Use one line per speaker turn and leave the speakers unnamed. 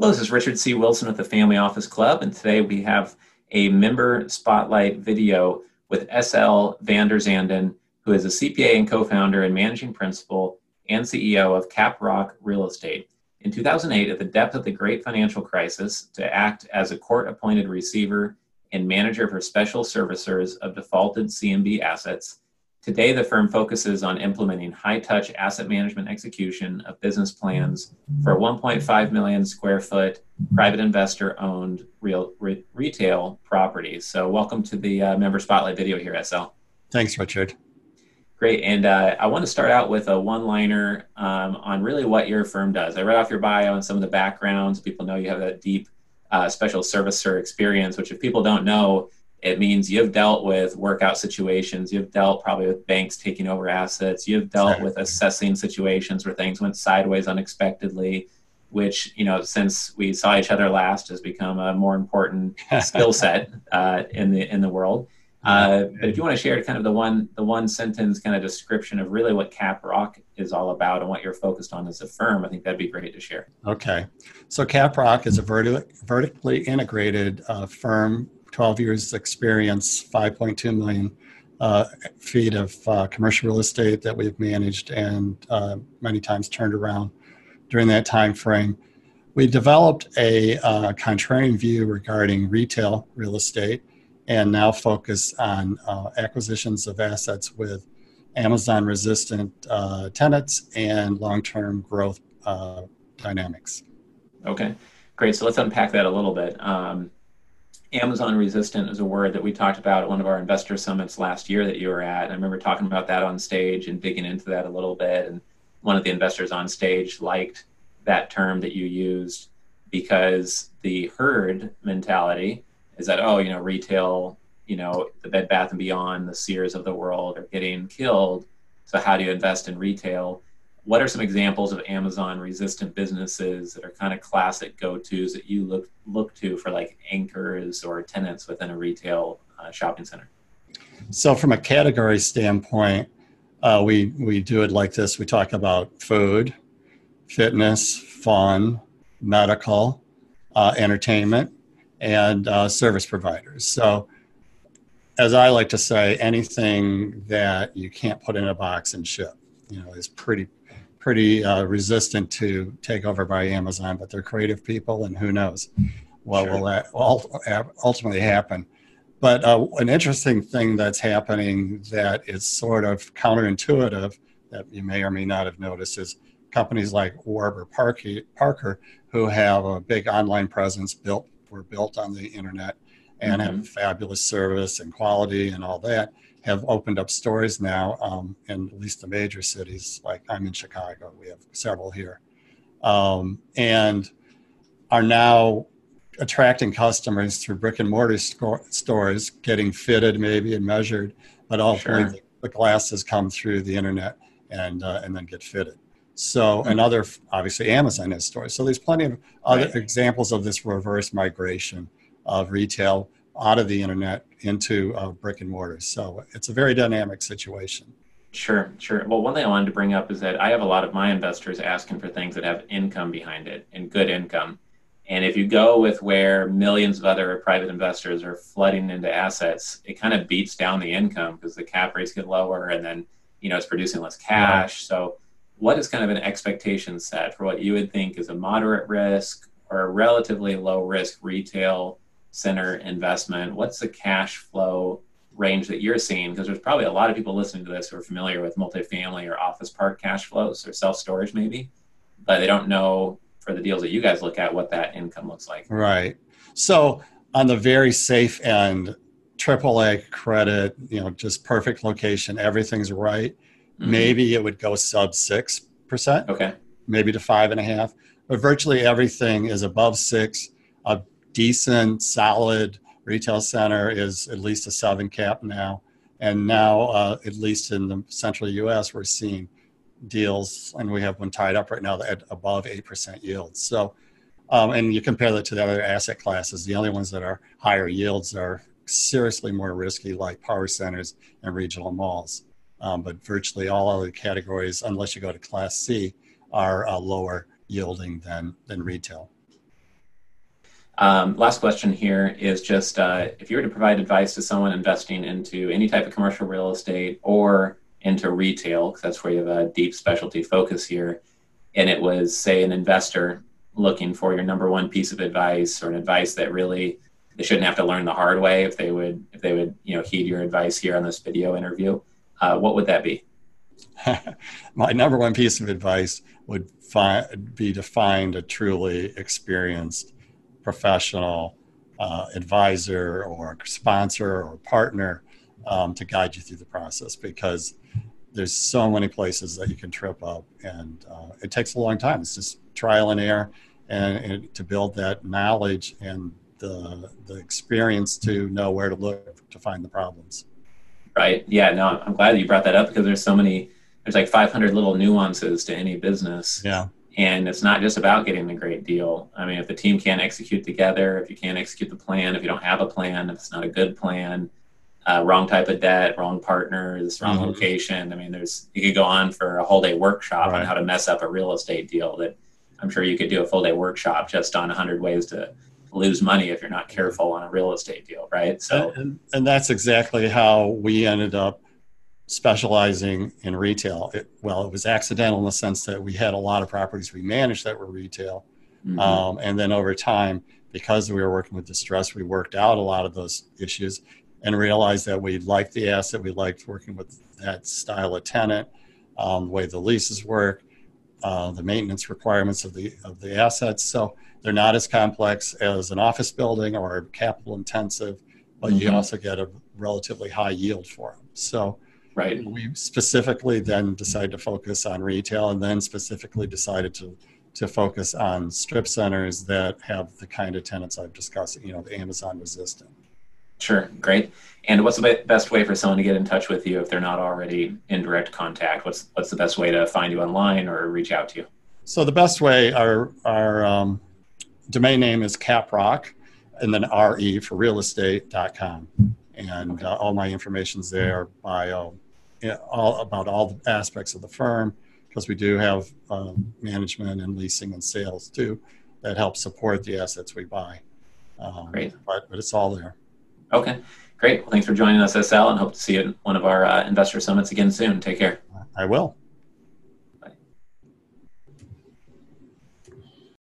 Hello, this is Richard C. Wilson with the Family Office Club, and today we have a member spotlight video with SL van der Zanden, who is a CPA and co founder and managing principal and CEO of Caprock Real Estate. In 2008, at the depth of the great financial crisis, to act as a court appointed receiver and manager for special servicers of defaulted CMB assets, Today, the firm focuses on implementing high touch asset management execution of business plans for 1.5 million square foot private investor owned real re- retail properties. So, welcome to the uh, member spotlight video here, SL.
Thanks, Richard.
Great. And uh, I want to start out with a one liner um, on really what your firm does. I read off your bio and some of the backgrounds. People know you have that deep uh, special servicer experience, which, if people don't know, it means you've dealt with workout situations. You've dealt probably with banks taking over assets. You've dealt exactly. with assessing situations where things went sideways unexpectedly, which, you know, since we saw each other last has become a more important skill set uh, in the in the world. Uh, but if you want to share kind of the one the one sentence kind of description of really what Caprock is all about and what you're focused on as a firm, I think that'd be great to share.
Okay, so Caprock is a verti- vertically integrated uh, firm 12 years experience, 5.2 million uh, feet of uh, commercial real estate that we've managed and uh, many times turned around during that time frame. We developed a uh, contrarian view regarding retail real estate and now focus on uh, acquisitions of assets with Amazon resistant uh, tenants and long term growth dynamics.
Okay, great. So let's unpack that a little bit. Um, Amazon resistant is a word that we talked about at one of our investor summits last year that you were at. I remember talking about that on stage and digging into that a little bit. And one of the investors on stage liked that term that you used because the herd mentality is that, oh, you know, retail, you know, the Bed Bath and Beyond, the Sears of the world are getting killed. So how do you invest in retail? What are some examples of Amazon resistant businesses that are kind of classic go-tos that you look look to for like anchors or tenants within a retail uh, shopping center?
So, from a category standpoint, uh, we we do it like this. We talk about food, fitness, fun, medical, uh, entertainment, and uh, service providers. So, as I like to say, anything that you can't put in a box and ship, you know, is pretty pretty uh, resistant to take over by Amazon, but they're creative people, and who knows what sure. will ultimately happen. But uh, an interesting thing that's happening that is sort of counterintuitive that you may or may not have noticed is companies like Warby Parker, who have a big online presence built were built on the internet and mm-hmm. have fabulous service and quality and all that have opened up stores now um, in at least the major cities. Like I'm in Chicago, we have several here, um, and are now attracting customers through brick and mortar stores, getting fitted maybe and measured, but ultimately sure. the, glasses come through the internet and uh, and then get fitted. So, and other obviously Amazon has stores. So there's plenty of other right. examples of this reverse migration of retail out of the internet into uh, brick and mortar. So it's a very dynamic situation.
Sure, sure. Well, one thing I wanted to bring up is that I have a lot of my investors asking for things that have income behind it and good income. And if you go with where millions of other private investors are flooding into assets, it kind of beats down the income because the cap rates get lower and then, you know, it's producing less cash. So what is kind of an expectation set for what you would think is a moderate risk or a relatively low risk retail center investment? What's the cash flow range that you're seeing? Because there's probably a lot of people listening to this who are familiar with multifamily or office park cash flows or self storage, maybe, but they don't know for the deals that you guys look at what that income looks like.
Right. So on the very safe end, AAA credit, you know, just perfect location, everything's right. Mm-hmm. Maybe it would go sub six percent.
Okay.
Maybe to five and a half, but virtually everything is above six. Decent, solid retail center is at least a seven cap now. And now, uh, at least in the central US, we're seeing deals, and we have one tied up right now at above 8% yields. So, um, and you compare that to the other asset classes, the only ones that are higher yields are seriously more risky, like power centers and regional malls. Um, but virtually all other categories, unless you go to Class C, are uh, lower yielding than, than retail.
Um, last question here is just uh, if you were to provide advice to someone investing into any type of commercial real estate or into retail, because that's where you have a deep specialty focus here, and it was, say, an investor looking for your number one piece of advice or an advice that really they shouldn't have to learn the hard way if they would if they would you know heed your advice here on this video interview, uh, what would that be?
My number one piece of advice would fi- be to find a truly experienced professional uh, advisor or sponsor or partner um, to guide you through the process because there's so many places that you can trip up and uh, it takes a long time. It's just trial and error and, and, to build that knowledge and the, the experience to know where to look to find the problems.
Right. Yeah no i'm glad that you brought that up because there's so many there's like 500 little nuances to any business.
Yeah
and it's not just about getting a great deal i mean if the team can't execute together if you can't execute the plan if you don't have a plan if it's not a good plan uh, wrong type of debt, wrong partners, wrong mm-hmm. location. I mean, there's you could go on for a whole day workshop right. on how to mess up a real estate deal. That I'm sure you could do a full day workshop just on 100 ways to lose money if you're not careful on a real estate deal, right?
So, and, and that's exactly how we ended up specializing in retail. It, well, it was accidental in the sense that we had a lot of properties we managed that were retail, mm-hmm. um, and then over time, because we were working with distress, we worked out a lot of those issues and realized that we liked the asset, we liked working with that style of tenant, um, the way the leases work, uh, the maintenance requirements of the of the assets. So they're not as complex as an office building or capital intensive, but mm-hmm. you also get a relatively high yield for them. So
right.
we specifically then decided to focus on retail, and then specifically decided to to focus on strip centers that have the kind of tenants I've discussed. You know, the Amazon resistant.
Sure, great. And what's the best way for someone to get in touch with you if they're not already in direct contact? What's what's the best way to find you online or reach out to you?
So the best way, our our um, domain name is caprock, and then re for real estate.com. and okay. uh, all my information's there. Bio, all about all the aspects of the firm because we do have um, management and leasing and sales too that help support the assets we buy.
Um, Great,
but but it's all there.
Okay, great. Well, thanks for joining us, SL, and hope to see you at one of our uh, investor summits again soon. Take care.
I will.